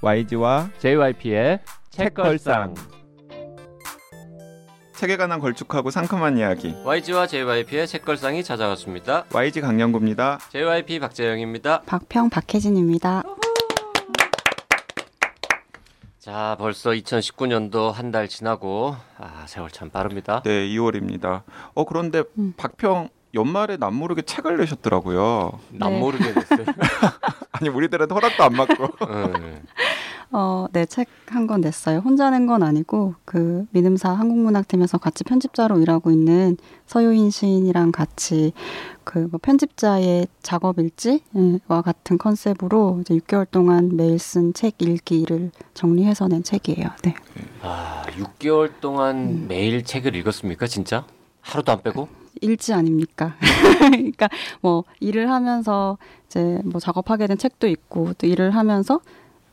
YG와 JYP의 책걸상. 책에 관한 걸쭉하고 상큼한 이야기 YG와 JYP의 책걸상이 찾아왔습니다. YG 강량구입니다. JYP 박재영입니다. 박평 박혜진입니다. 자, 벌써 2019년도 한 달 지나고 아, 세월 참 빠릅니다. 네, 2월입니다. 어 그런데 음. 박평 연말에 남모르게 책을 내셨더라고요. 남 네. 모르게 됐어요. 아니 우리들은 허락도 안 받고 음. 어, 네, 책 한 권 냈어요. 혼자 낸 건 아니고 그 민음사 한국문학팀에서 같이 편집자로 일하고 있는 서효인 시인이랑 같이 그 뭐 편집자의 작업 일지와 같은 컨셉으로 이제 6개월 동안 매일 쓴 책 읽기를 정리해서 낸 책이에요. 네. 아, 6개월 동안 매일 책을 읽었습니까, 진짜? 하루도 안 빼고? 일지 아닙니까? 그러니까 뭐 일을 하면서 이제 뭐 작업하게 된 책도 있고 또 일을 하면서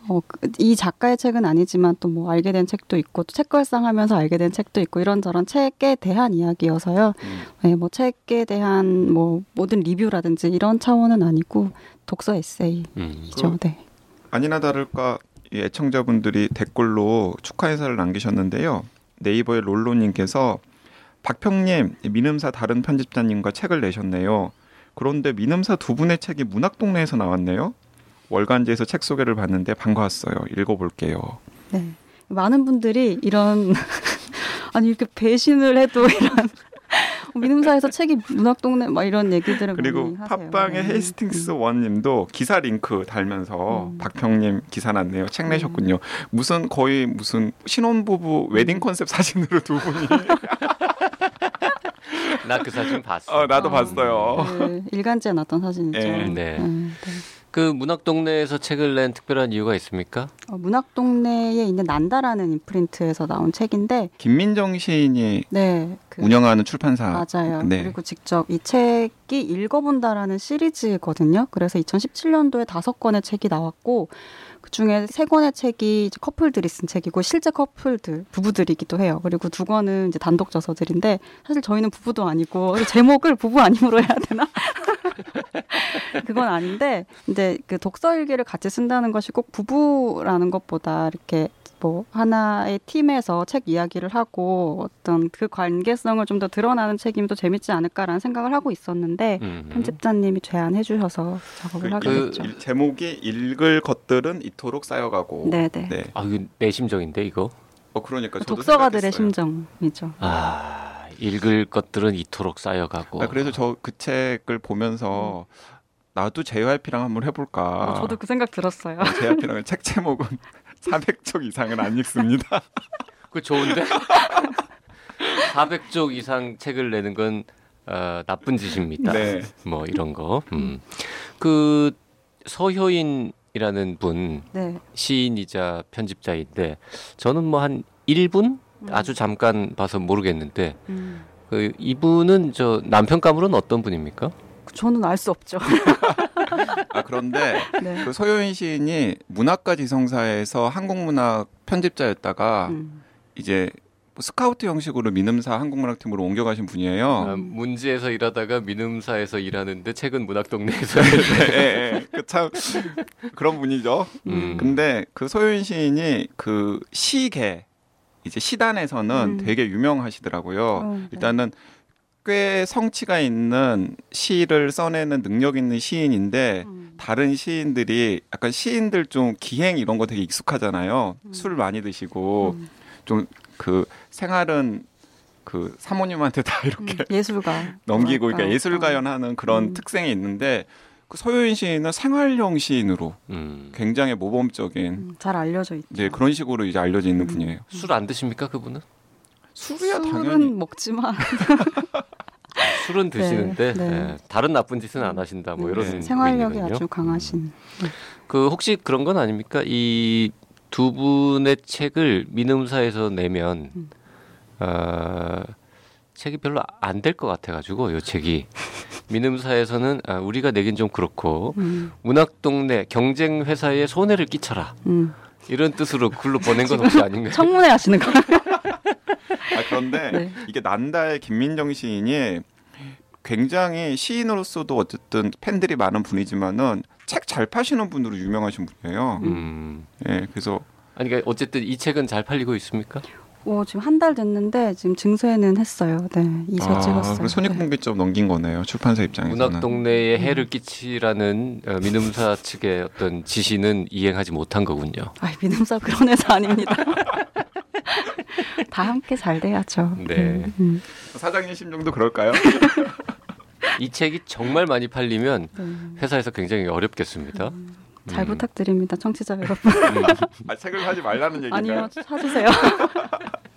어, 그- 이 작가의 책은 아니지만 또 뭐 알게 된 책도 있고 또 책걸상 하면서 알게 된 책도 있고 이런저런 책에 대한 이야기여서요. 음. 네, 뭐 책에 대한 뭐 모든 리뷰라든지 이런 차원은 아니고 독서 에세이죠. 음. 네. 아니나 다를까 이 애청자분들이 댓글로 축하 인사를 남기셨는데요. 네이버의 롤로님께서 박평님 민음사 다른 편집자님과 책을 내셨네요. 그런데 민음사 두 분의 책이 문학 동네에서 나왔네요. 월간지에서 책 소개를 봤는데 반가웠어요. 읽어볼게요. 네. 많은 분들이 이런 아니 이렇게 배신을 해도 이런 민음사에서 책이 문학동네 막 이런 얘기들을 그리고 많이 하세요. 팟빵의 네. 헤이스팅스 원님도 기사 링크 달면서 음. 박평님 기사 났네요. 책 내셨군요. 무슨 거의 무슨 신혼부부 웨딩 컨셉 사진으로 두 분이. 나 그 사진 봤어. 어, 나도 어. 봤어요. 그 일간지에 났던 사진이죠. 네. 네. 네. 그 문학동네에서 책을 낸 특별한 이유가 있습니까? 어, 문학동네에 있는 난다라는 인프린트에서 나온 책인데, 김민정 시인이 네, 그, 운영하는 출판사. 맞아요. 네. 그리고 직접 이 책이 읽어본다라는 시리즈거든요. 그래서 2017년도에 다섯 권의 책이 나왔고, 그 중에 세 권의 책이 이제 커플들이 쓴 책이고 실제 커플들 부부들이기도 해요. 그리고 두 권은 이제 단독 저서들인데 사실 저희는 부부도 아니고 제목을 부부 아님으로 해야 되나? 그건 아닌데 이제 그 독서 일기를 같이 쓴다는 것이 꼭 부부라는 것보다 이렇게 뭐 하나의 팀에서 책 이야기를 하고 어떤 그 관계성을 좀 더 드러나는 또 재밌지 않을까라는 생각을 하고 있었는데 음. 편집자님이 제안해 주셔서 작업을 그, 하게 그 됐죠. 일- 제목이 읽을 것들은 이토록 쌓여가고. 네네. 네. 아, 이거 내 심정인데 이거. 어 그러니까 저도 독서가들의 생각했어요. 심정이죠. 아, 읽을 것들은 이토록 쌓여가고. 아, 그래서 저 그 책을 보면서 나도 JYP랑 한번 해볼까. 어, 저도 그 생각 들었어요. JYP랑 책 제목은 400쪽 이상은 안 읽습니다. 그 좋은데? 400쪽 이상 책을 내는 건 어, 나쁜 짓입니다. 네. 뭐 이런 거. 음. 그 서효인이라는 분 네. 시인이자 편집자인데 저는 뭐 한 1분 아주 잠깐 봐서 모르겠는데 음. 그 이분은 저 남편 가물은 어떤 분입니까? 저는 알 수 없죠. 아 그런데 네. 그 서효인 시인이 문학과 지성사에서 한국문학 편집자였다가 음. 이제 뭐 스카우트 형식으로 민음사 한국문학팀으로 옮겨가신 분이에요. 아, 문지에서 일하다가 민음사에서 일하는데 최근 문학동네에서 예, 예. 그참 그런 분이죠. 음. 근데 그 소요인 시인이 그 시계 이제 시단에서는 음. 되게 유명하시더라고요. 어, 네. 일단은 꽤 성취가 있는 시를 써내는 능력 있는 시인인데 음. 다른 시인들이 약간 시인들 좀 기행 이런 거 되게 익숙하잖아요. 술 많이 드시고 음. 좀그 생활은 그 사모님한테 다 이렇게 음, 예술가 넘기고. 그러니까 예술가연하는 그런 음. 특성이 있는데 그 소요인 시인은 생활형 시인으로 음. 굉장히 모범적인 음, 잘 알려져 있죠. 이제 그런 식으로 이제 알려져 있는 분이에요. 술 안 드십니까 그분은? 술이야 술은 당연히 먹지만 술은 드시는데 네. 예, 다른 나쁜 짓은 안 하신다 뭐 이런 네. 생활력이 의미군요. 아주 강하신. 그 혹시 그런 건 아닙니까? 이 두 분의 책을 민음사에서 내면 음. 어, 책이 별로 안 될 것 같아가지고 요 책이 민음사에서는 아, 우리가 내긴 좀 그렇고 음, 문학동네 경쟁 회사에 손해를 끼쳐라 음. 이런 뜻으로 글로 보낸 건 혹시 아닌가요? 청문회 하시는 거. 아 그런데 네. 이게 난다의 김민정 시인이 굉장히 시인으로서도 어쨌든 팬들이 많은 분이지만은 책 잘 파시는 분으로 유명하신 분이에요. 음. 예, 그래서 아니 그러니까 어쨌든 이 책은 잘 팔리고 있습니까? 오, 지금 한 달 됐는데 지금 증세는 했어요. 네, 이세 아, 찍었어요. 손익분기점 넘긴 거네요. 출판사 입장에서는. 문학 동네에 해를 끼치라는 어, 민음사 측의 어떤 지시는 이행하지 못한 거군요. 아, 민음사 그런 회사 아닙니다. 다 함께 잘 돼야죠. 네. 음, 음. 사장님 심정도 그럴까요? 이 책이 정말 많이 팔리면 네. 회사에서 굉장히 어렵겠습니다. 잘 음. 부탁드립니다, 청취자 여러분. 아, 책을 사지 말라는 얘기인가요? 아니요, 사주세요.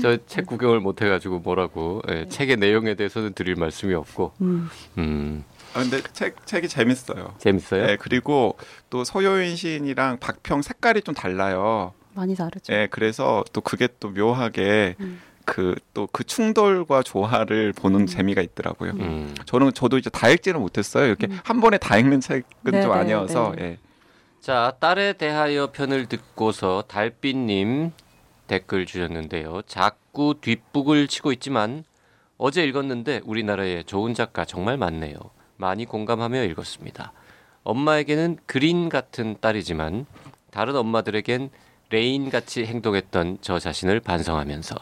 저책 구경을 못 해가지고 뭐라고 예, 책의 내용에 대해서는 드릴 말씀이 없고 음. 음, 아, 근데 책 책이 재밌어요. 재밌어요. 네, 그리고 또 서효인 시인이랑 박평 색깔이 좀 달라요. 많이 다르죠. 네, 그래서 또 그게 또 묘하게 음. 그또그 충돌과 조화를 보는 음. 재미가 있더라고요. 음. 저는 저도 이제 다 읽지는 못했어요. 이렇게 음. 한 번에 다 읽는 책은 네, 좀 네, 아니어서 네. 예. 자, 딸에 대하여 편을 듣고서 달빛님 댓글 주셨는데요. 자꾸 뒷북을 치고 있지만 어제 읽었는데 우리나라에 좋은 작가 정말 많네요. 많이 공감하며 읽었습니다. 엄마에게는 그린 같은 딸이지만 다른 엄마들에겐 레인 같이 행동했던 저 자신을 반성하면서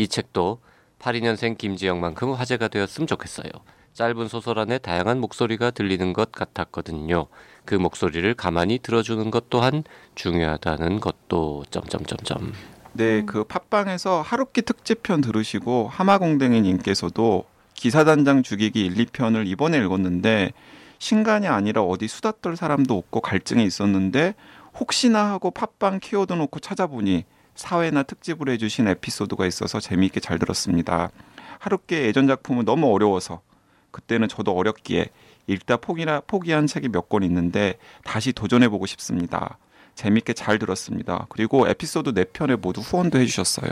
이 책도 82년생 김지영만큼 화제가 되었으면 좋겠어요. 짧은 소설 안에 다양한 목소리가 들리는 것 같았거든요. 그 목소리를 가만히 들어주는 것 또한 중요하다는 것도 점점점점. 네, 그 팟빵에서 하루키 특집편 들으시고 하마공댕이님께서도 기사단장 죽이기 1, 2편을 이번에 읽었는데 신간이 아니라 어디 수다 떨 사람도 없고 갈증이 있었는데 혹시나 하고 팟빵 키워드 놓고 찾아보니 사회나 특집을 해주신 에피소드가 있어서 재미있게 잘 들었습니다. 하루키의 예전 작품은 너무 어려워서 그때는 저도 어렵기에 읽다 포기나 포기한 책이 몇 권 있는데 다시 도전해보고 싶습니다. 재밌게 잘 들었습니다. 그리고 에피소드 4편에 모두 후원도 해주셨어요.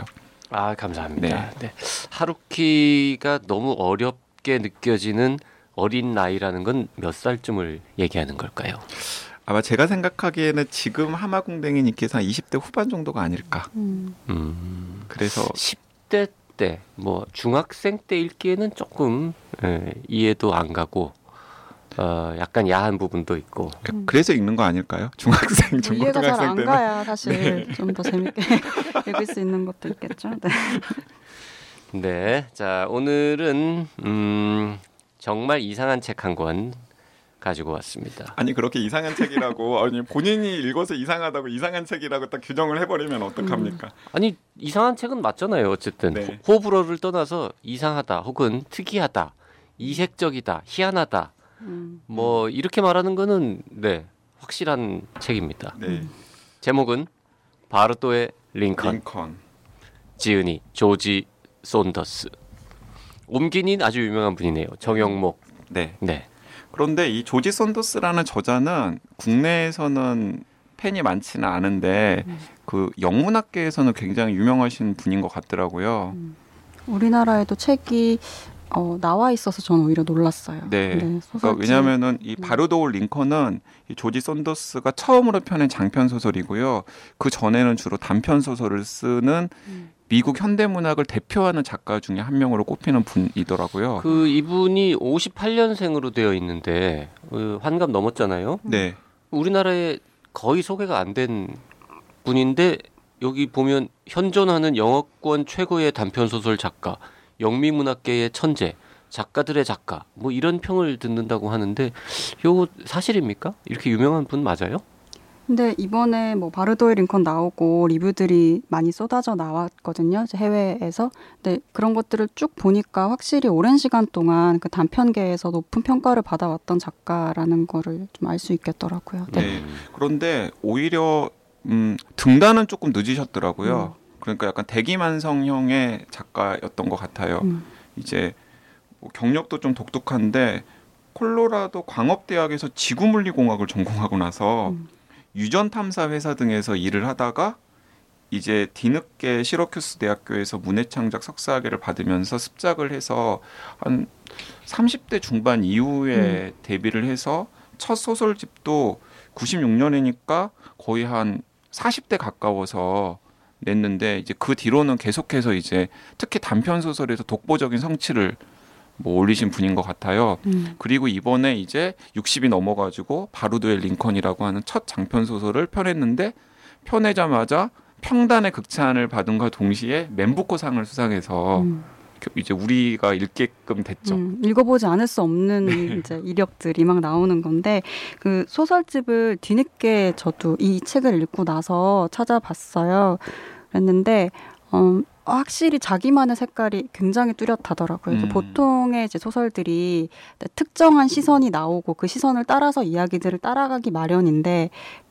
아 감사합니다. 네. 하루키가 너무 어렵게 느껴지는 어린 나이라는 건 몇 살쯤을 얘기하는 걸까요? 아마 제가 생각하기에는 지금 하마공댕이님께서 한 20대 후반 정도가 아닐까. 음. 음, 그래서 10대 때, 뭐 중학생 때 읽기에는 조금 예, 이해도 안 가고 어, 약간 야한 부분도 있고. 음. 그래서 읽는 거 아닐까요? 중학생, 뭐 이해가 잘 중고등학생 안 때는. 가야 사실 좀더 재밌게 읽을 수 있는 것도 있겠죠. 네. 네, 자 오늘은 음, 정말 이상한 책 한 권 가지고 왔습니다. 아니 그렇게 이상한 책이라고 아니 본인이 읽어서 이상하다고 이상한 책이라고 딱 규정을 해버리면 어떡합니까? 아니 이상한 책은 맞잖아요. 어쨌든 네. 호- 호불호를 떠나서 이상하다 혹은 특이하다, 이색적이다, 희한하다 음. 뭐 이렇게 말하는 거는 네 확실한 책입니다. 네, 제목은 바르토의 링컨, 링컨. 지은이 조지 손더스. 옮기닌 아주 유명한 분이네요. 정영목. 네. 네. 그런데 이 조지 썬더스라는 저자는 국내에서는 팬이 많지는 않은데 음. 그 영문학계에서는 굉장히 유명하신 분인 것 같더라고요. 우리나라에도 책이 어, 나와 있어서 저는 오히려 놀랐어요. 네. 그러니까 소설집. 왜냐하면은 이 음. 바르도울 링컨은 이 조지 썬더스가 처음으로 펴낸 장편 소설이고요. 그 전에는 주로 단편 소설을 쓰는 음. 미국 현대 문학을 대표하는 작가 중에 한 명으로 꼽히는 분이더라고요. 그 이분이 58년생으로 되어 있는데 어, 환갑 넘었잖아요. 네, 우리나라에 거의 소개가 안 된 분인데 여기 보면 현존하는 영어권 최고의 단편 소설 작가, 영미 문학계의 천재, 작가들의 작가 뭐 이런 평을 듣는다고 하는데 요거 사실입니까? 이렇게 유명한 분 맞아요? 근데 이번에 뭐 바르도이 링컨 나오고 리뷰들이 많이 쏟아져 나왔거든요. 해외에서. 근데 그런 것들을 쭉 보니까 확실히 오랜 시간 동안 그 단편계에서 높은 평가를 받아왔던 작가라는 거를 좀 알 수 있겠더라고요. 네. 네. 그런데 오히려 음, 등단은 조금 늦으셨더라고요. 그러니까 약간 대기만성형의 작가였던 것 같아요. 음. 이제 뭐 경력도 좀 독특한데 콜로라도 광업대학에서 지구물리공학을 전공하고 나서 음. 유전 탐사 회사 등에서 일을 하다가 이제 뒤늦게 시러큐스 대학교에서 문해창작 석사학위를 받으면서 습작을 해서 한 30대 중반 이후에 데뷔를 해서 첫 소설집도 96년이니까 거의 한 40대 가까워서 냈는데 이제 그 뒤로는 계속해서 이제 특히 단편 소설에서 독보적인 성취를 뭐 올리신 분인 것 같아요. 음. 그리고 이번에 이제 60이 넘어가지고 바루드의 링컨이라고 하는 첫 장편 소설을 펴냈는데 펴내자마자 평단의 극찬을 받은과 동시에 맨부코상을 수상해서 음. 이제 우리가 읽게끔 됐죠. 음, 읽어보지 않을 수 없는 네. 이제 이력들이 막 나오는 건데 그 소설집을 뒤늦게 저도 이 책을 읽고 나서 찾아봤어요. 그랬는데 어, 확실히 자기만의 색깔이 굉장히 뚜렷하더라고요. 음. 보통의 이제 소설들이 특정한 시선이 나오고 그 시선을 따라서 이야기들을 따라가기 마련인데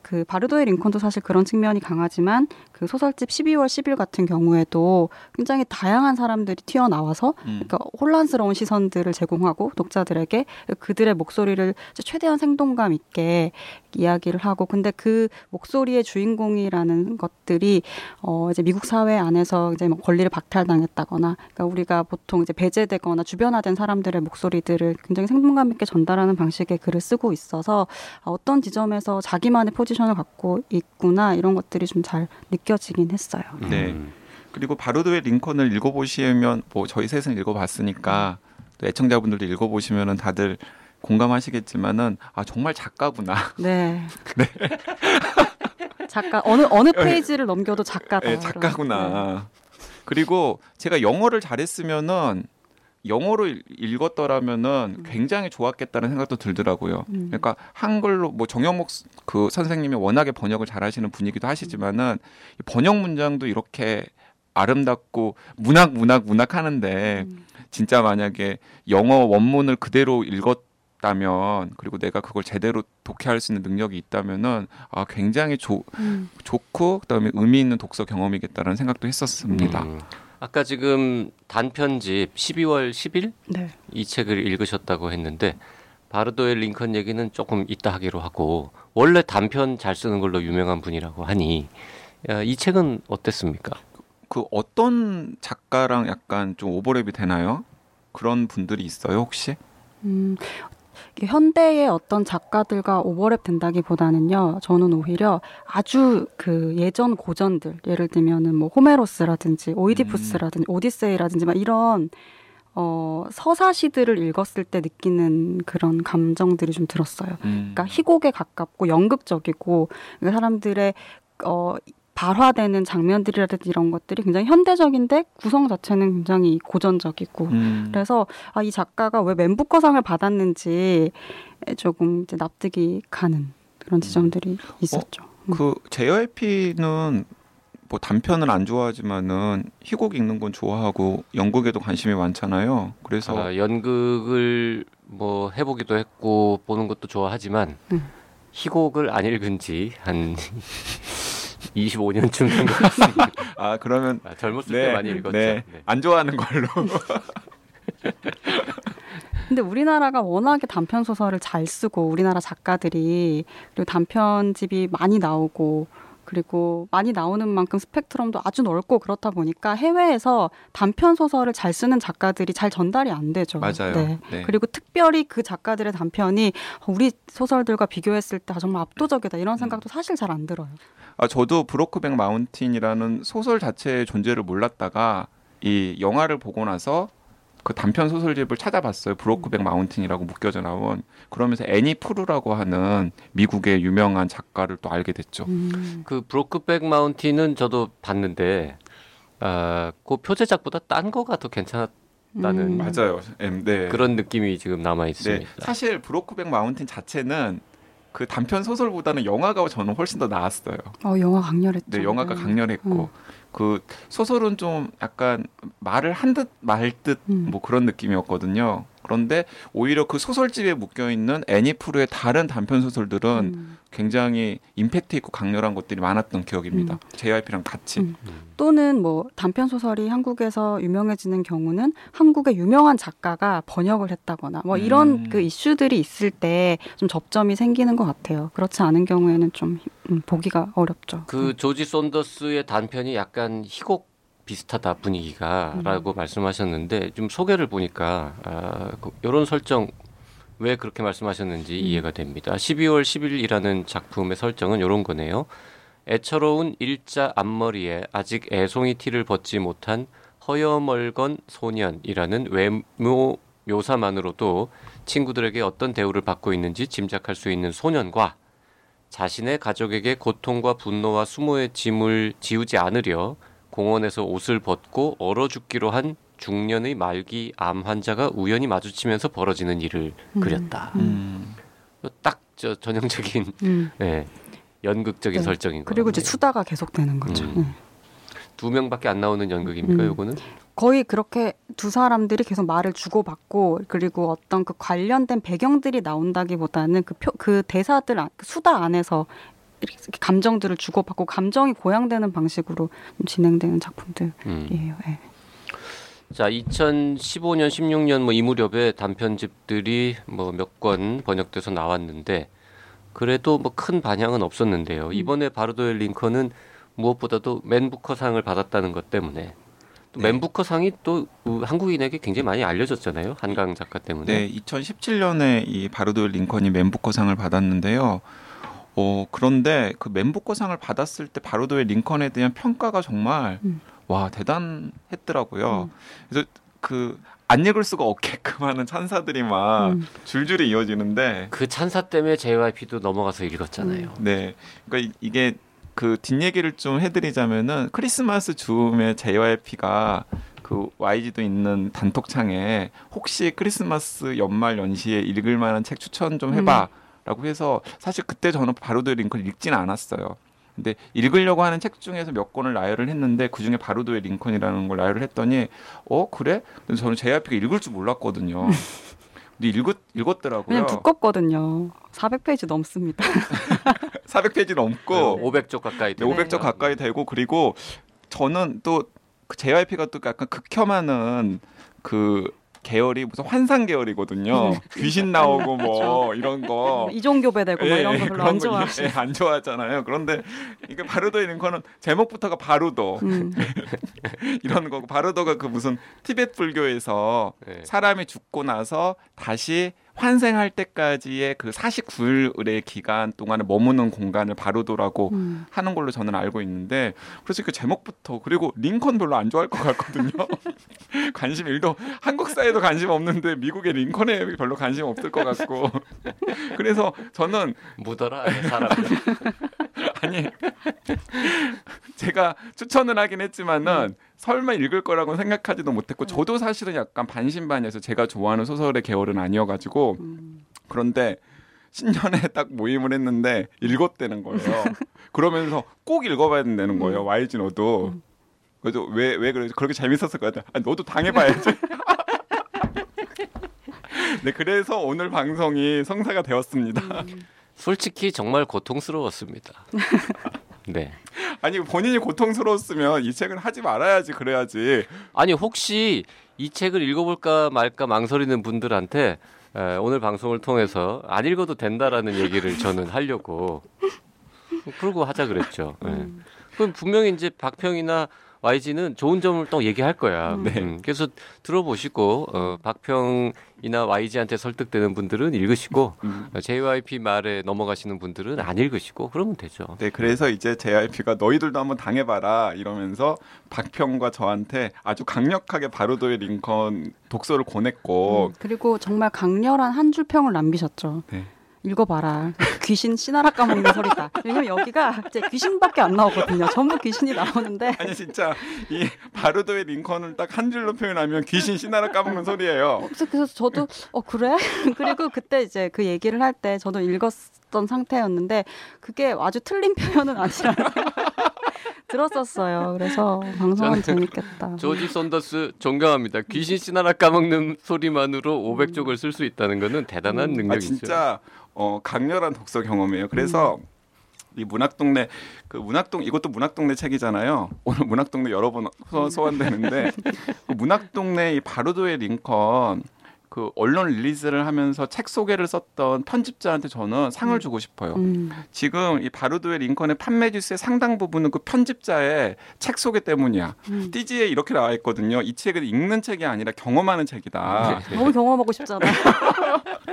그 바르도의 링컨도 사실 그런 측면이 강하지만 그 소설집 12월 10일 같은 경우에도 굉장히 다양한 사람들이 튀어나와서 음. 그러니까 혼란스러운 시선들을 제공하고 독자들에게 그들의 목소리를 최대한 생동감 있게 이야기를 하고 근데 그 목소리의 주인공이라는 것들이 어 이제 미국 사회 안에서 이제 뭐 권리를 박탈당했다거나 그러니까 우리가 보통 이제 배제되거나 주변화된 사람들의 목소리들을 굉장히 생동감 있게 전달하는 방식의 글을 쓰고 있어서 아, 어떤 지점에서 자기만의 포지션 을 갖고 있구나 이런 것들이 좀 잘 느껴지긴 했어요. 네. 음. 그리고 바루드의 링컨을 읽어보시면 뭐 저희 셋은 읽어봤으니까 또 애청자분들도 읽어보시면은 다들 공감하시겠지만은 아 정말 작가구나. 네. 작가 어느 어느 페이지를 넘겨도 작가다. 네. 작가구나. 그리고 제가 영어를 잘했으면은 영어로 읽- 읽었더라면은 굉장히 좋았겠다는 생각도 들더라고요. 음. 그러니까 한글로 뭐 정영목 스- 그 선생님이 워낙에 번역을 잘하시는 분이기도 하시지만은 이 번역 문장도 이렇게 아름답고 문학 문학 문학 하는데 음. 진짜 만약에 영어 원문을 그대로 읽었다면 그리고 내가 그걸 제대로 독해할 수 있는 능력이 있다면은 아 굉장히 좋 음. 좋고 그다음에 의미 있는 독서 경험이겠다라는 생각도 했었습니다. 음. 아까 지금 단편집 12월 10일 네. 이 책을 읽으셨다고 했는데 바르도의 링컨 얘기는 조금 이따 하기로 하고 원래 단편 잘 쓰는 걸로 유명한 분이라고 하니 야, 이 책은 어땠습니까? 그 어떤 작가랑 약간 좀 오버랩이 되나요? 그런 분들이 있어요 혹시? 음, 현대의 어떤 작가들과 오버랩 된다기보다는요, 저는 오히려 아주 그 예전 고전들, 예를 들면은 뭐 호메로스라든지 오이디푸스라든지 오디세이라든지 막 이런 어, 서사시들을 읽었을 때 느끼는 그런 감정들이 좀 들었어요. 음. 그러니까 희곡에 가깝고 연극적이고 그러니까 사람들의 어 발화되는 장면들이라든지 이런 것들이 굉장히 현대적인데 구성 자체는 굉장히 고전적이고 음. 그래서 아, 이 작가가 왜 맨부커상을 받았는지 조금 이제 납득이 가는 그런 지점들이 있었죠. 그 JYP는 뭐 단편을 안 좋아하지만은 희곡 읽는 건 좋아하고 연극에도 관심이 많잖아요. 그래서 아, 연극을 뭐 해보기도 했고 보는 것도 좋아하지만 음. 희곡을 안 읽은 지한 25년쯤 된 것 같습니다. 아 그러면 아, 젊었을 때 많이 읽었죠. 네. 네. 안 좋아하는 걸로. 근데 우리나라가 워낙에 단편 소설을 잘 쓰고 우리나라 작가들이 그리고 단편집이 많이 나오고 그리고 많이 나오는 만큼 스펙트럼도 아주 넓고 그렇다 보니까 해외에서 단편 소설을 잘 쓰는 작가들이 잘 전달이 안 되죠. 맞아요. 네. 네. 그리고 특별히 그 작가들의 단편이 우리 소설들과 비교했을 때 아, 정말 압도적이다 이런 생각도 사실 잘 안 들어요. 아 저도 브로크백 마운틴이라는 소설 자체의 존재를 몰랐다가 이 영화를 보고 나서 그 단편 소설집을 찾아봤어요. 브로크백 마운틴이라고 묶여져 나온 그러면서 애니 프루라고 하는 미국의 유명한 작가를 또 알게 됐죠. 음. 그 브로크백 마운틴은 저도 봤는데 아, 그 표제작보다 딴 거가 더 괜찮았다는 음. 맞아요. 네. 그런 느낌이 지금 남아 네. 있습니다. 사실 브로크백 마운틴 자체는 그 단편 소설보다는 영화가 저는 훨씬 더 나았어요. 어, 영화 강렬했죠. 네, 영화가 음. 강렬했고 그 소설은 좀 약간 말을 한 듯 말듯 음. 뭐 그런 느낌이었거든요. 그런데 오히려 그 소설집에 묶여 있는 애니프루의 다른 단편 소설들은 음. 굉장히 임팩트 있고 강렬한 것들이 많았던 기억입니다. JYP랑 같이. 음. 또는 뭐 단편 소설이 한국에서 유명해지는 경우는 한국의 유명한 작가가 번역을 했다거나 뭐 이런 음. 그 이슈들이 있을 때 좀 접점이 생기는 것 같아요. 그렇지 않은 경우에는 좀 음, 보기가 어렵죠. 그 조지 손더스의 단편이 약간 희곡 비슷하다 분위기가라고 말씀하셨는데 좀 소개를 보니까 아, 그, 이런 설정 왜 그렇게 말씀하셨는지 이해가 됩니다. 12월 10일이라는 작품의 설정은 이런 거네요. 애처로운 일자 앞머리에 아직 애송이 티를 벗지 못한 허여멀건 소년이라는 외모 묘사만으로도 친구들에게 어떤 대우를 받고 있는지 짐작할 수 있는 소년과 자신의 가족에게 고통과 분노와 수모의 짐을 지우지 않으려 공원에서 옷을 벗고 얼어 죽기로 한 중년의 말기 암 환자가 우연히 마주치면서 벌어지는 일을 음. 그렸다. 음. 딱저 전형적인 음. 예, 연극적인 네. 설정인 거. 그리고 이제 수다가 계속되는 거죠. 음. 네. 두 명밖에 안 나오는 연극입니까? 음. 요거는 거의 그렇게 두 사람들이 계속 말을 주고받고 그리고 어떤 그 관련된 배경들이 나온다기보다는 그, 표, 그 대사들 안- 그 수다 안에서 이렇게 감정들을 주고받고 감정이 고양되는 방식으로 좀 진행되는 작품들이에요. 음. 예. 자, 2015년, 16년 뭐 이 무렵에 단편집들이 뭐 몇 권 번역돼서 나왔는데 그래도 뭐 큰 반향은 없었는데요. 이번에 바르도의 링컨은 무엇보다도 맨부커상을 받았다는 것 때문에 또 네. 맨부커상이 또 우- 한국인에게 굉장히 많이 알려졌잖아요. 한강 작가 때문에. 네, 2017년에 이 바르도 링컨이 맨부커상을 받았는데요. 어, 그런데 그 맨부커상을 받았을 때 바르도의 링컨에 대한 평가가 정말 음. 와 대단했더라고요. 그래서 그 안 읽을 수가 없게끔 하는 찬사들이 막 음. 줄줄이 이어지는데 그 찬사 때문에 JYP도 넘어가서 읽었잖아요. 네. 그러니까 이- 이게 그 뒷얘기를 좀 해드리자면은 크리스마스 즈음에 JYP가 그 YG도 있는 단톡창에 혹시 크리스마스 연말 연시에 읽을 만한 책 추천 좀 해봐 라고 해서 사실 그때 저는 바로도의 링컨 읽지는 않았어요. 근데 읽으려고 하는 책 중에서 몇 권을 나열을 했는데 그 중에 바로도의 링컨이라는 걸 나열을 했더니 어 그래? 근데 저는 JYP가 읽을 줄 몰랐거든요. 근데 읽었 읽었더라고요. 그냥 두껍거든요. 400페이지 넘습니다. 400페이지 넘고 500쪽 가까이 네, 500적 가까이 되고 그리고 저는 또그 JYP가 또 약간 극혐하는 그 계열이 무슨 환상 계열이거든요. 귀신 나오고 뭐 이런 거. 이종교배 되고 뭐 이런 거 별로 안 좋아. 예, 안 좋아하잖아요. 그런데 이게 바르도 있는 거는 제목부터가 바루도 음. 이런 거고 바르도가 그 무슨 티베트 불교에서 네. 사람이 죽고 나서 다시 환생할 때까지의 그 49일의 기간 동안에 머무는 공간을 바루도라고 음. 하는 걸로 저는 알고 있는데 그래서 그 제목부터 그리고 링컨 별로 안 좋아할 것 같거든요. 관심 일도 한국 사회도 관심 없는데 미국의 링컨에 별로 관심 없을 것 같고 그래서 저는 묻어라 사람. 아니 제가 추천을 하긴 했지만은 설마 읽을 거라고 생각하지도 못했고 저도 사실은 약간 반신반의해서 제가 좋아하는 소설의 계열은 아니어가지고 음. 그런데 신년에 딱 모임을 했는데 읽었다는 거예요. 그러면서 꼭 읽어봐야 된다는 거예요. YG 너도. 그래서 왜 왜 그래 그렇게 재밌었을 것 같아. 아, 너도 당해봐야지. 네, 그래서 오늘 방송이 성사가 되었습니다. 솔직히 정말 고통스러웠습니다. 네. 아니 본인이 고통스러웠으면 이 책을 하지 말아야지 그래야지. 아니 혹시 이 책을 읽어볼까 말까 망설이는 분들한테 에, 오늘 방송을 통해서 안 읽어도 된다라는 얘기를 저는 하려고 그러고 하자 그랬죠. 예. 그럼 분명히 이제 박평이나 YG는 좋은 점을 또 얘기할 거야. 네. 음, 그래서 들어보시고 어, 박평이나 YG한테 설득되는 분들은 읽으시고 음. 어, JYP 말에 넘어가시는 분들은 안 읽으시고 그러면 되죠. 네, 그래서 이제 JYP가 너희들도 한번 당해봐라 이러면서 박평과 저한테 아주 강력하게 바로도의 링컨 독서를 권했고 음, 그리고 정말 강렬한 한 줄 평을 남기셨죠. 네. 읽어봐라. 귀신 씨나라 까먹는 소리다. 왜냐면 여기가 이제 귀신밖에 안 나오거든요. 전부 귀신이 나오는데 아니 진짜 이 바르도의 링컨을 딱 한 줄로 표현하면 귀신 씨나라 까먹는 소리예요. 그래서, 저도 어 그래? 그리고 그때 이제 그 얘기를 할 때 저도 읽었던 상태였는데 그게 아주 틀린 표현은 아니라 들었었어요. 그래서 방송은 재밌겠다. 조지 손더스 존경합니다. 귀신 씻나락 까먹는 소리만으로 500쪽을 쓸 수 있다는 것은 대단한 음. 아 능력이죠. 진짜 어, 강렬한 독서 경험이에요. 그래서 이 문학동네 그 문학동 이것도 문학동네 책이잖아요. 오늘 문학동네 여러 번 소- 소환되는데 그 문학동네 이 바르도의 링컨 그 언론 release를 하면서 책 소개를 썼던 편집자한테 저는 상을 주고 싶어요. 음, 지금 이 바르도의 링컨의 판매 부수의 상당 부분은 그 편집자의 책 소개 때문이야. 음. 띠지에 이렇게 나와 있거든요. 이 책은 읽는 책이 아니라 경험하는 책이다. 너무 경험하고 싶잖아.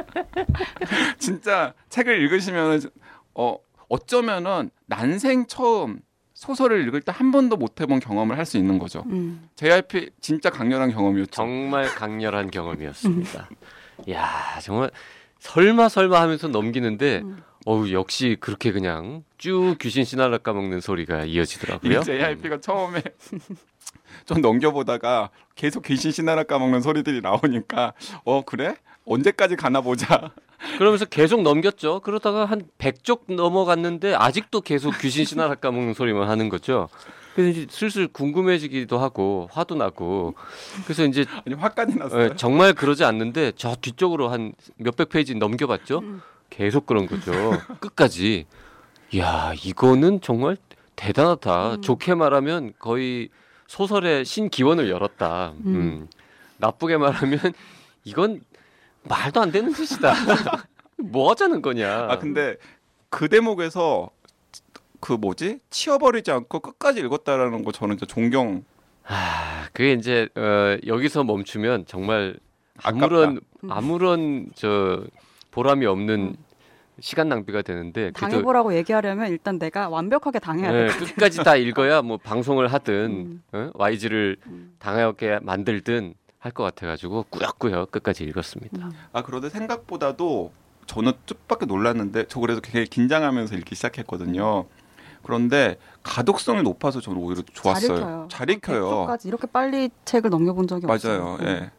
진짜 책을 읽으시면 어 어쩌면은 난생 처음 소설을 읽을 때 한 번도 못 해본 경험을 할 수 있는 거죠. 음. JYP 진짜 강렬한 경험이었죠. 정말 강렬한 경험이었습니다. 야 정말 설마 설마 하면서 넘기는데 음. 어우 역시 그렇게 그냥 쭉 귀신 씨날라 까먹는 소리가 이어지더라고요. 이 JYP가 처음에 좀 넘겨보다가 계속 귀신 신나라 까먹는 소리들이 나오니까 어 그래? 언제까지 가나 보자. 그러면서 계속 넘겼죠. 그러다가 한 100쪽 넘어갔는데 아직도 계속 귀신 씨날라 까먹는 소리만 하는 거죠. 그래서 이제 슬슬 궁금해지기도 하고 화도 나고 그래서 이제 아니 화까지 났어요. 어, 정말 그러지 않는데 저 뒤쪽으로 한 몇백 페이지 넘겨봤죠. 음. 계속 그런 거죠. 끝까지. 야 이거는 정말 대단하다. 음. 좋게 말하면 거의 소설의 신기원을 열었다. 음. 음. 나쁘게 말하면 이건 말도 안 되는 짓이다. 뭐 하자는 거냐. 아 근데 그 대목에서 그 뭐지 치워버리지 않고 끝까지 읽었다라는 거 저는 진짜 존경. 아, 그게 이제 어, 여기서 멈추면 정말 아깝다. 아무런 음. 아무런 저 보람이 없는 시간 낭비가 되는데 그래도 당해보라고 얘기하려면 일단 내가 완벽하게 당해야 네, 돼. 끝까지 다 읽어야 뭐 방송을 하든 음. 어? YG를 음. 당하게 만들든 할 것 같아가지고 꾸역꾸역 끝까지 읽었습니다. 아 그런데 생각보다도 저는 뜻밖의 놀랐는데 저 그래서 굉장히 긴장하면서 읽기 시작했거든요. 그런데 가독성이 높아서 저는 오히려 좋았어요. 잘 읽혀요. 잘 읽혀요. 까지 이렇게 빨리 책을 넘겨본 적이 맞아요. 없어요. 예.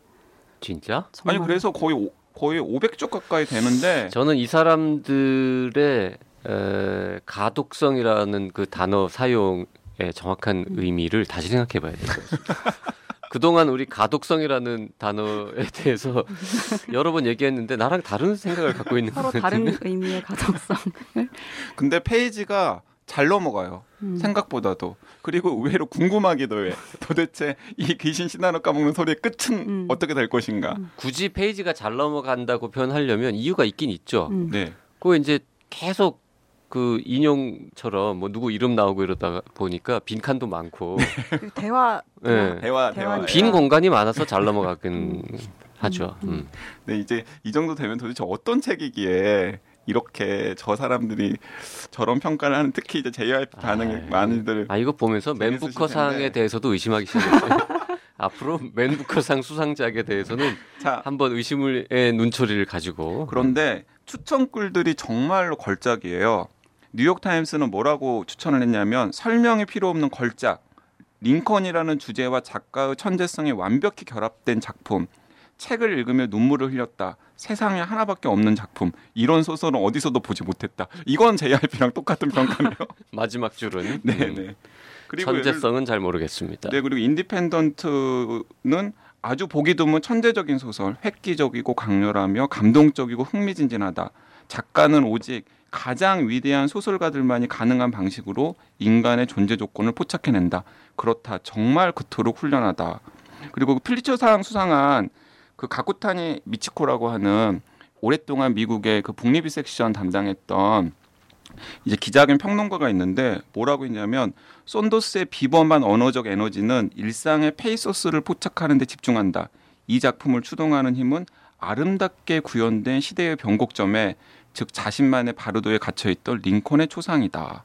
진짜? 정말. 아니 그래서 거의 오- 거의 500쪽 가까이 되는데 저는 이 사람들의 에, 가독성이라는 그 단어 사용의 정확한 의미를 다시 생각해봐야 될 것 같습니다. 그동안 우리 가독성이라는 단어에 대해서 여러 번 얘기했는데 나랑 다른 생각을 갖고 있는 서로 것 다른 같은데 의미의 가독성. 근데 페이지가 잘 넘어가요. 음. 생각보다도 그리고 의외로 궁금하기도 해. 도대체 이 귀신 신나는 까먹는 소리의 끝은 음. 어떻게 될 것인가. 음. 굳이 페이지가 잘 넘어간다고 표현하려면 이유가 있긴 있죠. 음. 네. 그거 이제 계속 그 인용처럼 뭐 누구 이름 나오고 이러다가 보니까 빈칸도 많고 그리고 대화. 네. 대화 대화. 빈 공간이 많아서 잘 넘어가긴 하죠. 음. 음. 네, 이제 이 정도 되면 도대체 어떤 책이기에 이렇게 저 사람들이 저런 평가를 하는 특히 이제 JYP 반응이 아이, 많이들 아 이거 보면서 맨부커상에. 대해서도 의심하기 시작했어요. 앞으로 맨부커상 수상작에 대해서는 자 한번 의심의 눈초리를 가지고 그런데 추천글들이 정말로 걸작이에요. 뉴욕 타임스는 뭐라고 추천을 했냐면 설명이 필요 없는 걸작. 링컨이라는 주제와 작가의 천재성이 완벽히 결합된 작품. 책을 읽으며 눈물을 흘렸다. 세상에 하나밖에 없는 작품. 이런 소설은 어디서도 보지 못했다. 이건 JRP랑 똑같은 평가네요. 마지막 줄은 네, 음, 네. 그리고 천재성은 잘 모르겠습니다. 네, 그리고 인디펜던트는 아주 보기 드문 천재적인 소설, 획기적이고 강렬하며 감동적이고 흥미진진하다. 작가는 오직 가장 위대한 소설가들만이 가능한 방식으로 인간의 존재 조건을 포착해낸다. 그렇다. 정말 그토록 훌륭하다. 그리고 퓰리처상 수상한 그 가쿠타니 미치코라고 하는 오랫동안 미국의 그 book review 섹션 담당했던 이제 기자兼 평론가가 있는데 뭐라고 했냐면 손더스의 비범한 언어적 에너지는 일상의 페이소스를 포착하는 데 집중한다. 이 작품을 추동하는 힘은 아름답게 구현된 시대의 변곡점에 즉 자신만의 바르도에 갇혀 있던 링컨의 초상이다.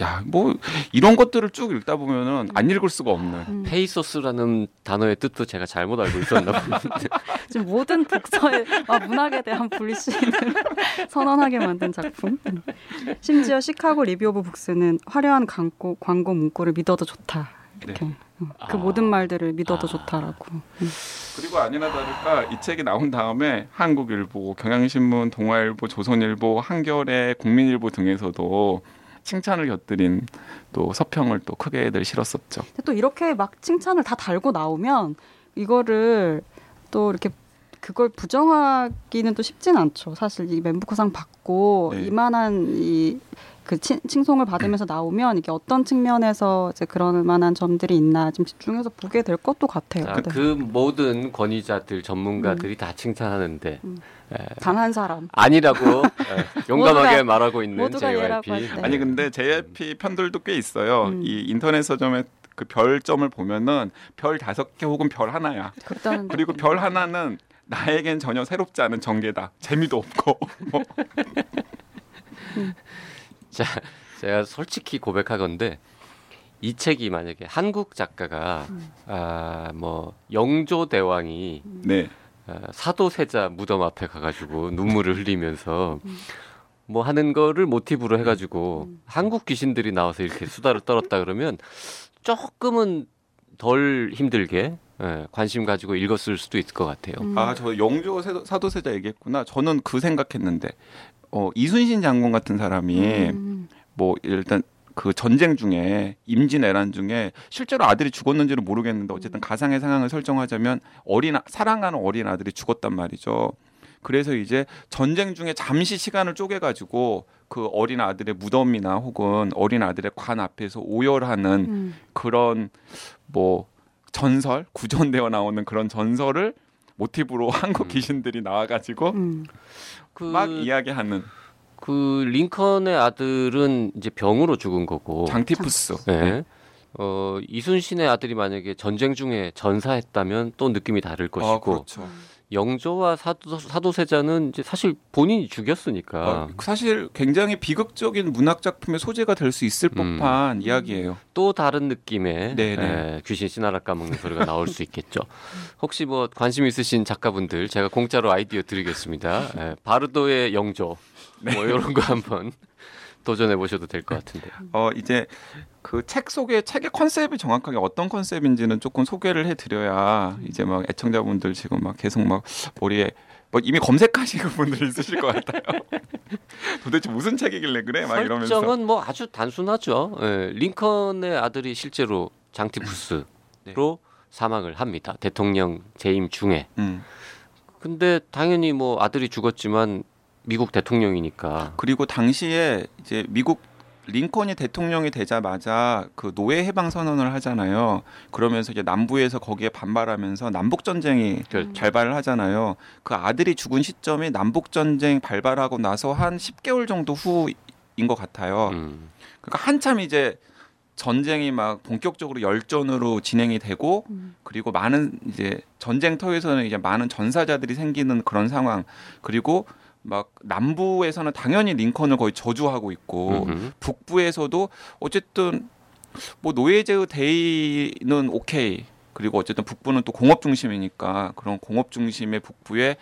야, 뭐 이런 것들을 쭉 읽다 보면은 안 읽을 수가 없는. 음. 페이소스라는 단어의 뜻도 제가 잘못 알고 있었나 보는데 지금 모든 독서의 아, 문학에 대한 불신을 선언하게 만든 작품. 음. 심지어 시카고 리뷰 오브 북스는 화려한 광고, 광고 문구를 믿어도 좋다. 이렇게 음. 그 아. 모든 말들을 믿어도 아. 좋다라고. 음. 그리고 아니나 다를까 이 책이 나온 다음에 한국일보, 경향신문, 동아일보, 조선일보, 한겨레, 국민일보 등에서도 칭찬을 곁들인 또 서평을 또 크게들 실었었죠. 또 이렇게 막 칭찬을 다 달고 나오면 이거를 또 이렇게 그걸 부정하기는 또 쉽진 않죠. 사실 이 멘부커상 받고 네. 이만한 이 그 칭송을 받으면서 나오면 이게 어떤 측면에서 이제 그럴 만한 점들이 있나 좀 집중해서 보게 될 것도 같아요. 자, 네. 그 모든 권위자들 전문가들이 다 칭찬하는데 음. 에, 단한 사람. 아니라고 에, 용감하게 모두가- 말하고 있는 JYP. 할 때. 아니 근데 JYP 편들도 꽤 있어요. 음. 이 인터넷 서점에 그 별점을 보면은 별 다섯 개 혹은 별 하나야. 그리고 별 하나는 나에겐 전혀 새롭지 않은 전개다. 재미도 없고. 뭐. 자, 제가 솔직히 고백하건데 이 책이 만약에 한국 작가가 음. 아뭐 영조 대왕이 네. 아, 사도세자 무덤 앞에 가가지고 눈물을 흘리면서 뭐 하는 거를 모티브로 해가지고 음. 한국 귀신들이 나와서 이렇게 수다를 떨었다 그러면 조금은 덜 힘들게 예, 관심 가지고 읽었을 수도 있을 것 같아요. 음. 아, 저 영조 사도세자 얘기했구나. 저는 그 생각했는데, 어, 이순신 장군 같은 사람이 음. 뭐 일단 그 전쟁 중에 임진왜란 중에 실제로 아들이 죽었는지는 모르겠는데 어쨌든 가상의 상황을 설정하자면 어린 아- 사랑하는 어린 아들이 죽었단 말이죠. 그래서 이제 전쟁 중에 잠시 시간을 쪼개 가지고 그 어린 아들의 무덤이나 혹은 어린 아들의 관 앞에서 오열하는 음. 그런 뭐 전설 구전되어 나오는 그런 전설을 모티브로 한국 음. 귀신들이 나와가지고 음. 그, 막 이야기하는 그 링컨의 아들은 이제 병으로 죽은 거고. 장티푸스. 예. 어, 이순신의 아들이 만약에 전쟁 중에 전사했다면 또 느낌이 다를 것이고 아, 그렇죠. 영조와 사도, 사도세자는 이제 사실 본인이 죽였으니까 어, 사실 굉장히 비극적인 문학 작품의 소재가 될 수 있을 음. 법한 이야기예요. 또 다른 느낌의. 에, 귀신 씨나라 까먹는 소리가 나올 수 있겠죠. 혹시 뭐 관심 있으신 작가분들 제가 공짜로 아이디어 드리겠습니다. 에, 바르도의 영조 뭐 이런 거 한번 도전해 보셔도 될 것 같은데. 어 이제 그 책 속에 책의 컨셉이 정확하게 어떤 컨셉인지는 조금 소개를 해드려야 이제 막 애청자분들 지금 막 계속 막 머리에 뭐 이미 검색하시는 분들이 있으실 것 같아요. 도대체 무슨 책이길래 그래? 막 이러면서. 설정은 뭐 아주 단순하죠. 예, 링컨의 아들이 실제로 장티푸스로 네. 사망을 합니다. 대통령 재임 중에. 음. 근데 당연히 뭐 아들이 죽었지만 미국 대통령이니까 그리고 당시에 이제 미국 링컨이 대통령이 되자마자 그 노예 해방 선언을 하잖아요. 그러면서 이제 남부에서 거기에 반발하면서 남북 전쟁이 그 발발을 하잖아요. 그 아들이 죽은 시점이 남북 전쟁 발발하고 나서 한 10개월 정도 후인 것 같아요. 음, 그러니까 한참 이제 전쟁이 막 본격적으로 열전으로 진행이 되고 음. 그리고 많은 이제 전쟁터에서는 이제 많은 전사자들이 생기는 그런 상황 그리고 막 남부에서는 당연히 링컨을 거의 저주하고 있고 음흠. 북부에서도 어쨌든 뭐 노예제의 대의는 오케이 그리고 어쨌든 북부는 또 공업 중심이니까 그런 공업 중심의 북부에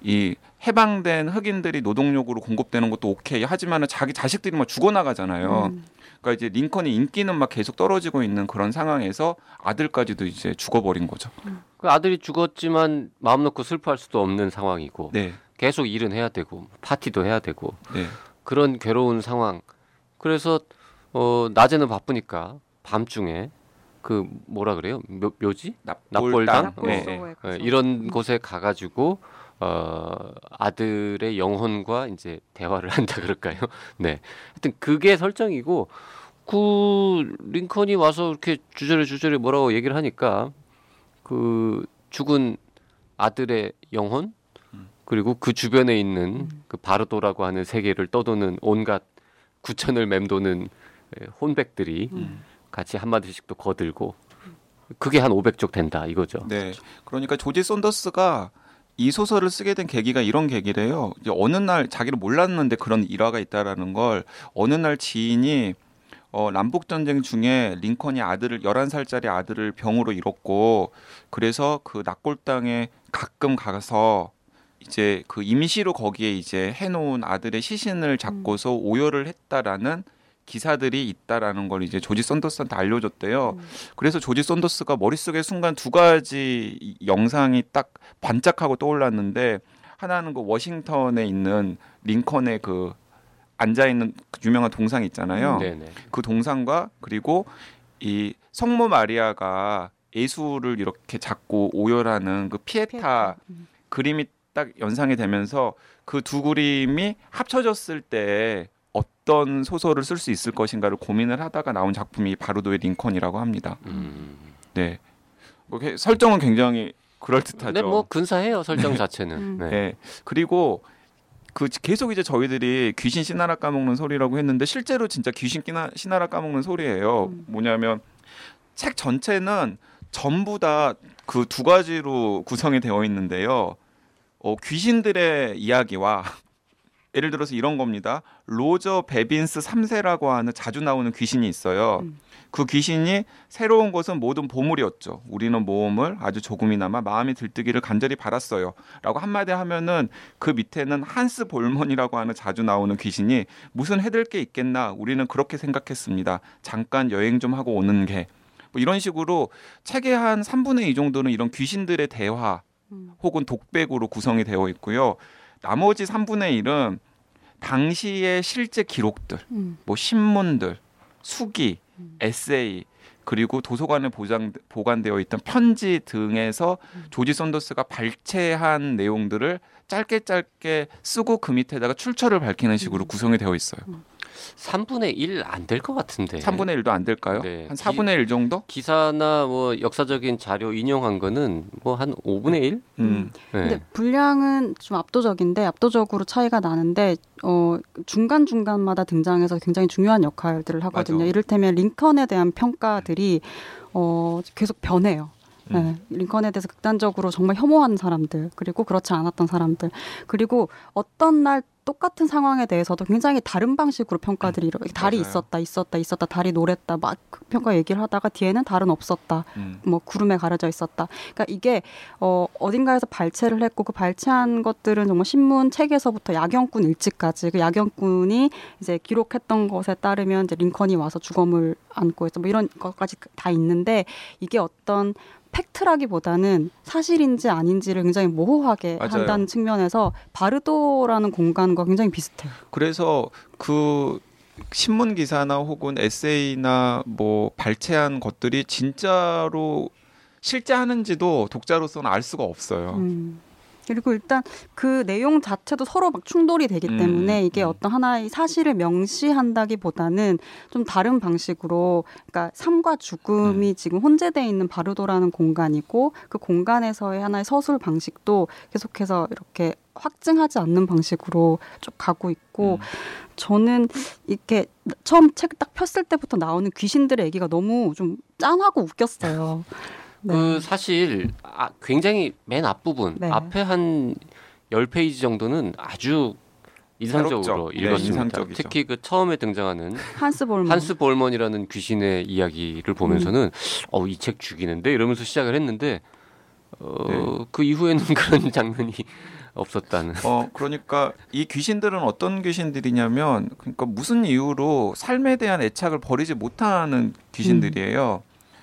이 해방된 흑인들이 노동력으로 공급되는 것도 오케이 하지만은 자기 자식들이 막 죽어나가잖아요. 음. 그러니까 이제 링컨의 인기는 막 계속 떨어지고 있는 그런 상황에서 아들까지도 이제 죽어버린 거죠. 그 아들이 죽었지만 마음 놓고 슬퍼할 수도 없는 상황이고 네, 계속 일은 해야 되고 파티도 해야 되고 네, 그런 괴로운 상황. 그래서 어 낮에는 바쁘니까 밤중에 그 뭐라 그래요? 묘, 묘지? 납골당? 네, 네. 이런 곳에 가가지고 어 아들의 영혼과 이제 대화를 한다 그럴까요? 네. 하여튼 그게 설정이고 그 링컨이 와서 이렇게 주저리 주저리 뭐라고 얘기를 하니까 그 죽은 아들의 영혼 그리고 그 주변에 있는 그 바르도라고 하는 세계를 떠도는 온갖 구천을 맴도는 예, 혼백들이 음. 같이 한 마디씩 또 거들고 그게 한 500쪽 된다 이거죠. 네. 그러니까 조지 썬더스가 이 소설을 쓰게 된 계기가 이런 계기래요. 이제 어느 날 자기를 몰랐는데 그런 일화가 있다라는 걸 어느 날 지인이 어, 남북 전쟁 중에 링컨이 아들을 11살짜리 아들을 병으로 잃었고 그래서 그 납골당에 가끔 가서 이제 그 임시로 거기에 이제 해놓은 아들의 시신을 잡고서 오열을 했다라는 기사들이 있다라는 걸 이제 조지 썬더스한테 알려줬대요. 그래서 조지 썬더스가 머릿속에 순간 두 가지 이- 영상이 딱 반짝하고 떠올랐는데 하나는 그 워싱턴에 있는 링컨의 그 앉아 있는 유명한 동상 있잖아요. 네네. 그 동상과 그리고 이 성모 마리아가 예수를 이렇게 잡고 오열하는 그 피에타 피에타. 음. 그림이 딱 연상이 되면서 그 두 그림이 합쳐졌을 때 어떤 소설을 쓸 수 있을 것인가를 고민을 하다가 나온 작품이 바르도의 링컨이라고 합니다. 음. 네. 뭐 이렇게 설정은 굉장히 그럴듯하죠. 네, 뭐 근사해요 설정 자체는. 음. 네. 네. 그리고 그 계속 이제 저희들이 귀신 씨나라 까먹는 소리라고 했는데 실제로 진짜 귀신 끼나 씨나라 까먹는 소리예요. 음. 뭐냐면 책 전체는 전부 다 그 두 가지로 구성이 되어 있는데요. 어, 귀신들의 이야기와 예를 들어서 이런 겁니다. 로저 베빈스 3세라고 하는 자주 나오는 귀신이 있어요. 음. 그 귀신이 새로운 것은 모든 보물이었죠. 우리는 모험을 아주 조금이나마 마음이 들뜨기를 간절히 바랐어요. 라고 한마디 하면은 그 밑에는 한스 볼먼이라고 하는 자주 나오는 귀신이 무슨 해될 게 있겠나 우리는 그렇게 생각했습니다. 잠깐 여행 좀 하고 오는 게. 뭐 이런 식으로 책의 한 3분의 2 정도는 이런 귀신들의 대화 음. 혹은 독백으로 구성이 되어 있고요. 나머지 3분의 1은 당시의 실제 기록들, 음. 뭐 신문들, 수기, 음. 에세이 그리고 도서관에 보장, 보관되어 있던 편지 등에서 음. 조지 손더스가 발췌한 내용들을 짧게 짧게 쓰고 그 밑에다가 출처를 밝히는 식으로 음. 구성이 되어 있어요. 3분의 1 안 될 것 같은데. 3분의 1도 안 될까요? 네. 한 4분의 1 정도? 기사나 뭐 역사적인 자료 인용한 거는 뭐 한 5분의 1? 음. 네. 근데 분량은 좀 압도적인데 압도적으로 차이가 나는데 어 중간 중간마다 등장해서 굉장히 중요한 역할들을 하거든요. 맞아. 이를테면 링컨에 대한 평가들이 어 계속 변해요. 네, 음. 링컨에 대해서 극단적으로 정말 혐오하는 사람들 그리고 그렇지 않았던 사람들 그리고 어떤 날 똑같은 상황에 대해서도 굉장히 다른 방식으로 평가들이 이렇게 달이 맞아요. 있었다 있었다 있었다 달이 노랬다 막그 평가 얘기를 하다가 뒤에는 달은 없었다 음. 뭐 구름에 가려져 있었다. 그러니까 이게 어 어딘가에서 발췌를 했고 그 발췌한 것들은 정말 신문 책에서부터 야경꾼 일지까지 그 야경꾼이 이제 기록했던 것에 따르면 이제 링컨이 와서 주검을 안고 있어 뭐 이런 것까지 다 있는데 이게 어떤 팩트라기보다는 사실인지 아닌지를 굉장히 모호하게 맞아요. 한다는 측면에서 바르도라는 공간과 굉장히 비슷해요. 그래서 그 신문 기사나 혹은 에세이나 뭐 발췌한 것들이 진짜로 실제 하는지도 독자로서는 알 수가 없어요. 음. 그리고 일단 그 내용 자체도 서로 막 충돌이 되기 음, 때문에 이게 음. 어떤 하나의 사실을 명시한다기보다는 좀 다른 방식으로 그러니까 삶과 죽음이 음. 지금 혼재돼 있는 바르도라는 공간이고 그 공간에서의 하나의 서술 방식도 계속해서 이렇게 확증하지 않는 방식으로 쭉 가고 있고 음. 저는 이렇게 처음 책 딱 폈을 때부터 나오는 귀신들의 얘기가 너무 좀 짠하고 웃겼어요. 네. 그 사실 아, 굉장히 맨 앞부분 네. 앞에 한 10페이지 정도는 아주 인상적으로 새롭죠. 네, 읽었습니다. 인상적이죠. 특히 그 처음에 등장하는 한스 볼먼. 한스 볼먼이라는 귀신의 이야기를 보면서는 어, 이 책 죽이는데 이러면서 시작을 했는데 어, 네. 그 이후에는 그런 장면이 없었다는. 어 그러니까 이 귀신들은 어떤 귀신들이냐면 그러니까 무슨 이유로 삶에 대한 애착을 버리지 못하는 귀신들이에요.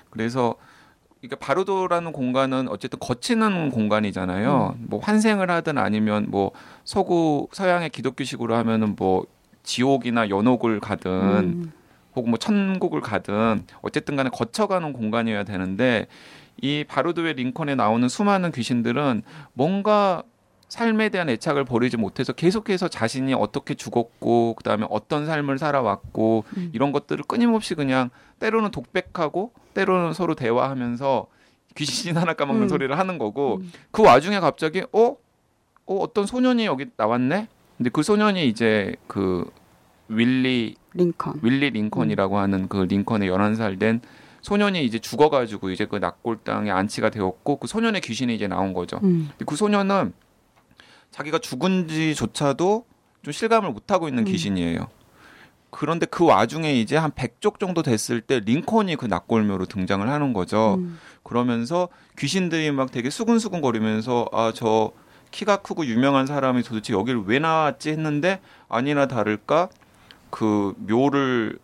그래서 그러니까 바로도라는 공간은 어쨌든 거치는 공간이잖아요. 뭐 환생을 하든 아니면 뭐 서구 서양의 기독교식으로 하면은 뭐 지옥이나 연옥을 가든 음. 혹은 뭐 천국을 가든 어쨌든 간에 거쳐가는 공간이어야 되는데 이 바로드의 링컨에 나오는 수많은 귀신들은 뭔가 삶에 대한 애착을 버리지 못해서 계속해서 자신이 어떻게 죽었고 그다음에 어떤 삶을 살아왔고 음. 이런 것들을 끊임없이 그냥 때로는 독백하고 때로는 서로 대화하면서 귀신 하나 까먹는 음. 소리를 하는 거고 음. 그 와중에 갑자기 어? 어 어떤 소년이 여기 나왔네? 근데 그 소년이 이제 그 윌리 링컨. 윌리 링컨이라고 하는 그 링컨의 11살 된 소년이 이제 죽어가지고 이제 그 낙골당에 안치가 되었고 그 소년의 귀신이 이제 나온 거죠. 음. 그 소년은 자기가 죽은지조차도 좀 실감을 못 하고 있는 음. 귀신이에요. 그런데 그 와중에 이제 한 100쪽 정도 됐을 때 링컨이 그 낙골묘로 등장을 하는 거죠. 음. 그러면서 귀신들이 막 되게 수근수근 거리면서 아 저 키가 크고 유명한 사람이 도대체 여기를 왜 나왔지 했는데 아니나 다를까 그 묘를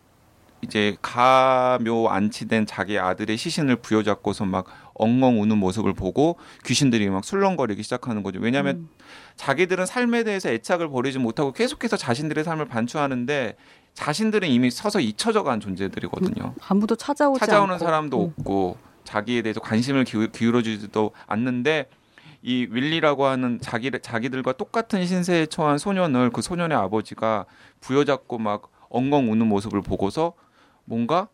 이제 가묘 안치된 자기 아들의 시신을 부여잡고서 막 엉엉 우는 모습을 보고 귀신들이 막 술렁거리기 시작하는 거죠. 왜냐하면 음. 자기들은 삶에 대해서 애착을 버리지 못하고 계속해서 자신들의 삶을 반추하는데 자신들은 이미 서서 잊혀져 간 존재들이거든요. 아무도 찾아오지 찾아오는 않고. 사람도 음. 없고 자기에 대해서 관심을 기울, 기울여 주지도 않는데 이 윌리라고 하는 자기 자기들과 똑같은 신세에 처한 소년을 그 소년의 아버지가 부여잡고 막 엉엉 우는 모습을 보고서 뭔가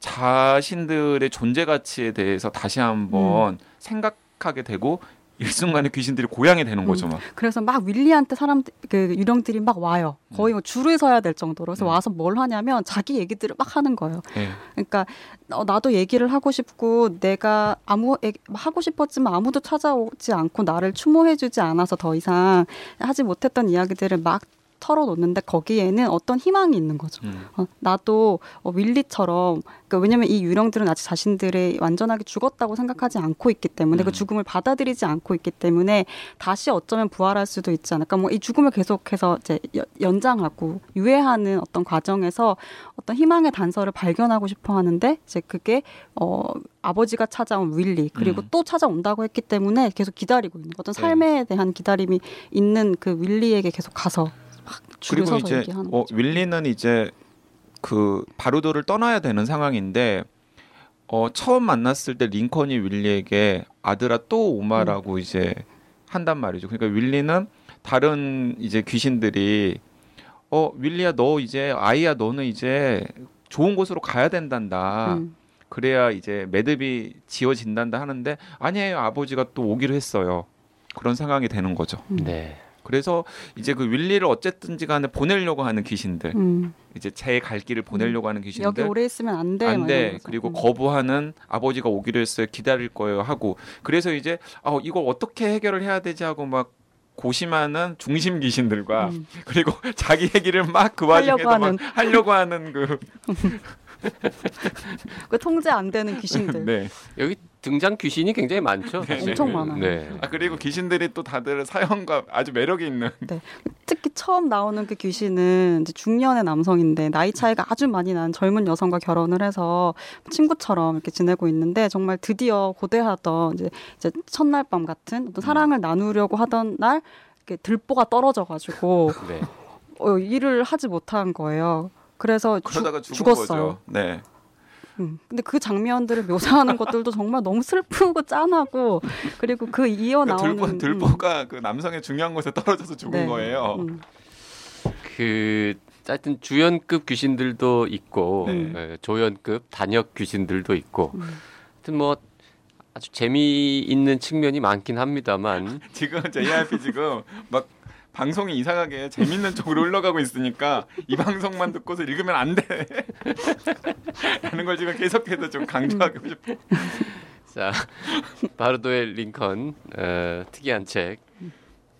자신들의 존재 가치에 대해서 다시 한번 생각하게 되고 일순간에 귀신들이 고양이 되는 거죠, 막. 그래서 막 윌리한테 사람 그 유령들이 막 와요. 거의 뭐 줄을 서야 될 정도로. 그래서 음. 와서 뭘 하냐면 자기 얘기들을 막 하는 거예요. 예. 그러니까 어, 나도 얘기를 하고 싶고 내가 아무 하고 싶었지만 아무도 찾아오지 않고 나를 추모해주지 않아서 더 이상 하지 못했던 이야기들을 막 털어놓는데 거기에는 어떤 희망이 있는 거죠. 음. 어, 나도 어, 윌리처럼 그러니까 왜냐면 이 유령들은 아직 자신들이 완전하게 죽었다고 생각하지 않고 있기 때문에 그 음. 죽음을 받아들이지 않고 있기 때문에 다시 어쩌면 부활할 수도 있지 않을까. 뭐 이 죽음을 계속해서 이제 여- 연장하고 유예하는 어떤 과정에서 어떤 희망의 단서를 발견하고 싶어 하는데 이제 그게 어 아버지가 찾아온 윌리 그리고 음. 또 찾아온다고 했기 때문에 계속 기다리고 있는 어떤 네. 삶에 대한 기다림이 있는 그 윌리에게 계속 가서 막 줄을 그리고 서서 이제 얘기하는 어. 윌리는 이제 그 바루도를 떠나야 되는 상황인데 어, 처음 만났을 때 링컨이 윌리에게 아들아 또 오마라고 음. 이제 한단 말이죠. 그러니까 윌리는 다른 이제 귀신들이 어 윌리야 너 이제 아이야 너는 이제 좋은 곳으로 가야 된단다. 음. 그래야 이제 매듭이 지어진단다 하는데 아니에요 아버지가 또 오기로 했어요. 그런 상황이 되는 거죠. 네. 그래서 이제 그 윌리를 어쨌든지 간에 보내려고 하는 귀신들 음. 이제 제 갈 길을 보내려고 하는 여기 귀신들 오래 있으면 안 돼. 막안 돼. 그리고 음. 거부하는 아버지가 오기로 했어요. 기다릴 거예요 하고 그래서 이제 아 이걸 어떻게 해결을 해야 되지 하고 막 고심하는 중심 귀신들과 음. 그리고 자기 얘기를 막 그 와중에도 하려고 막 하려고 하는 그 그 통제 안 되는 귀신들. 네. 여기 등장 귀신이 굉장히 많죠. 네, 사실. 엄청 많아요. 네. 아 그리고 귀신들이 또 다들 사연과 아주 매력이 있는 특히 처음 나오는 그 귀신은 이제 중년의 남성인데 나이 차이가 아주 많이 나는 젊은 여성과 결혼을 해서 친구처럼 이렇게 지내고 있는데 정말 드디어 고대하던 이제, 이제 첫날 밤 같은 어떤 사랑을 나누려고 하던 날 이렇게 들보가 떨어져가지고 네. 어, 일을 하지 못한 거예요. 그래서 그러다가 죽- 죽었어요. 거죠. 네. 음, 근데 그 장면들을 묘사하는 것들도 정말 너무 슬프고 짠하고 그리고 그 이어 그 나오는 들보, 들보가 그 남성의 중요한 곳에 떨어져서 죽은 네. 거예요. 음, 그 하여튼 주연급 귀신들도 있고 네. 예, 조연급 단역 귀신들도 있고 음. 하여튼 뭐 아주 재미있는 측면이 많긴 합니다만 지금 JYP 지금 막 방송이 이상하게 재밌는 쪽으로 흘러가고 있으니까 이 방송만 듣고서 읽으면 안 돼. 라는 걸 지금 계속해서 좀 강조하고 싶어. 자 바르도의 링컨 어, 특이한 책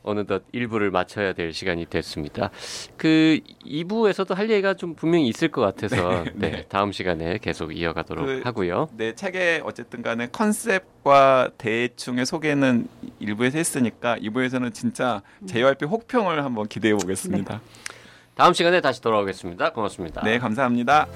어느덧 1부를 마쳐야 될 시간이 됐습니다. 그 2부에서도 할 얘기가 좀 분명히 있을 것 같아서 네, 네. 다음 시간에 계속 이어가도록 그- 하고요. 네, 책의 어쨌든 간에 컨셉과 대충의 소개는 일부에서 했으니까 2부에서는 진짜 JYP 혹평을 한번 기대해 보겠습니다. 다음 시간에 다시 돌아오겠습니다. 고맙습니다. 네, 감사합니다.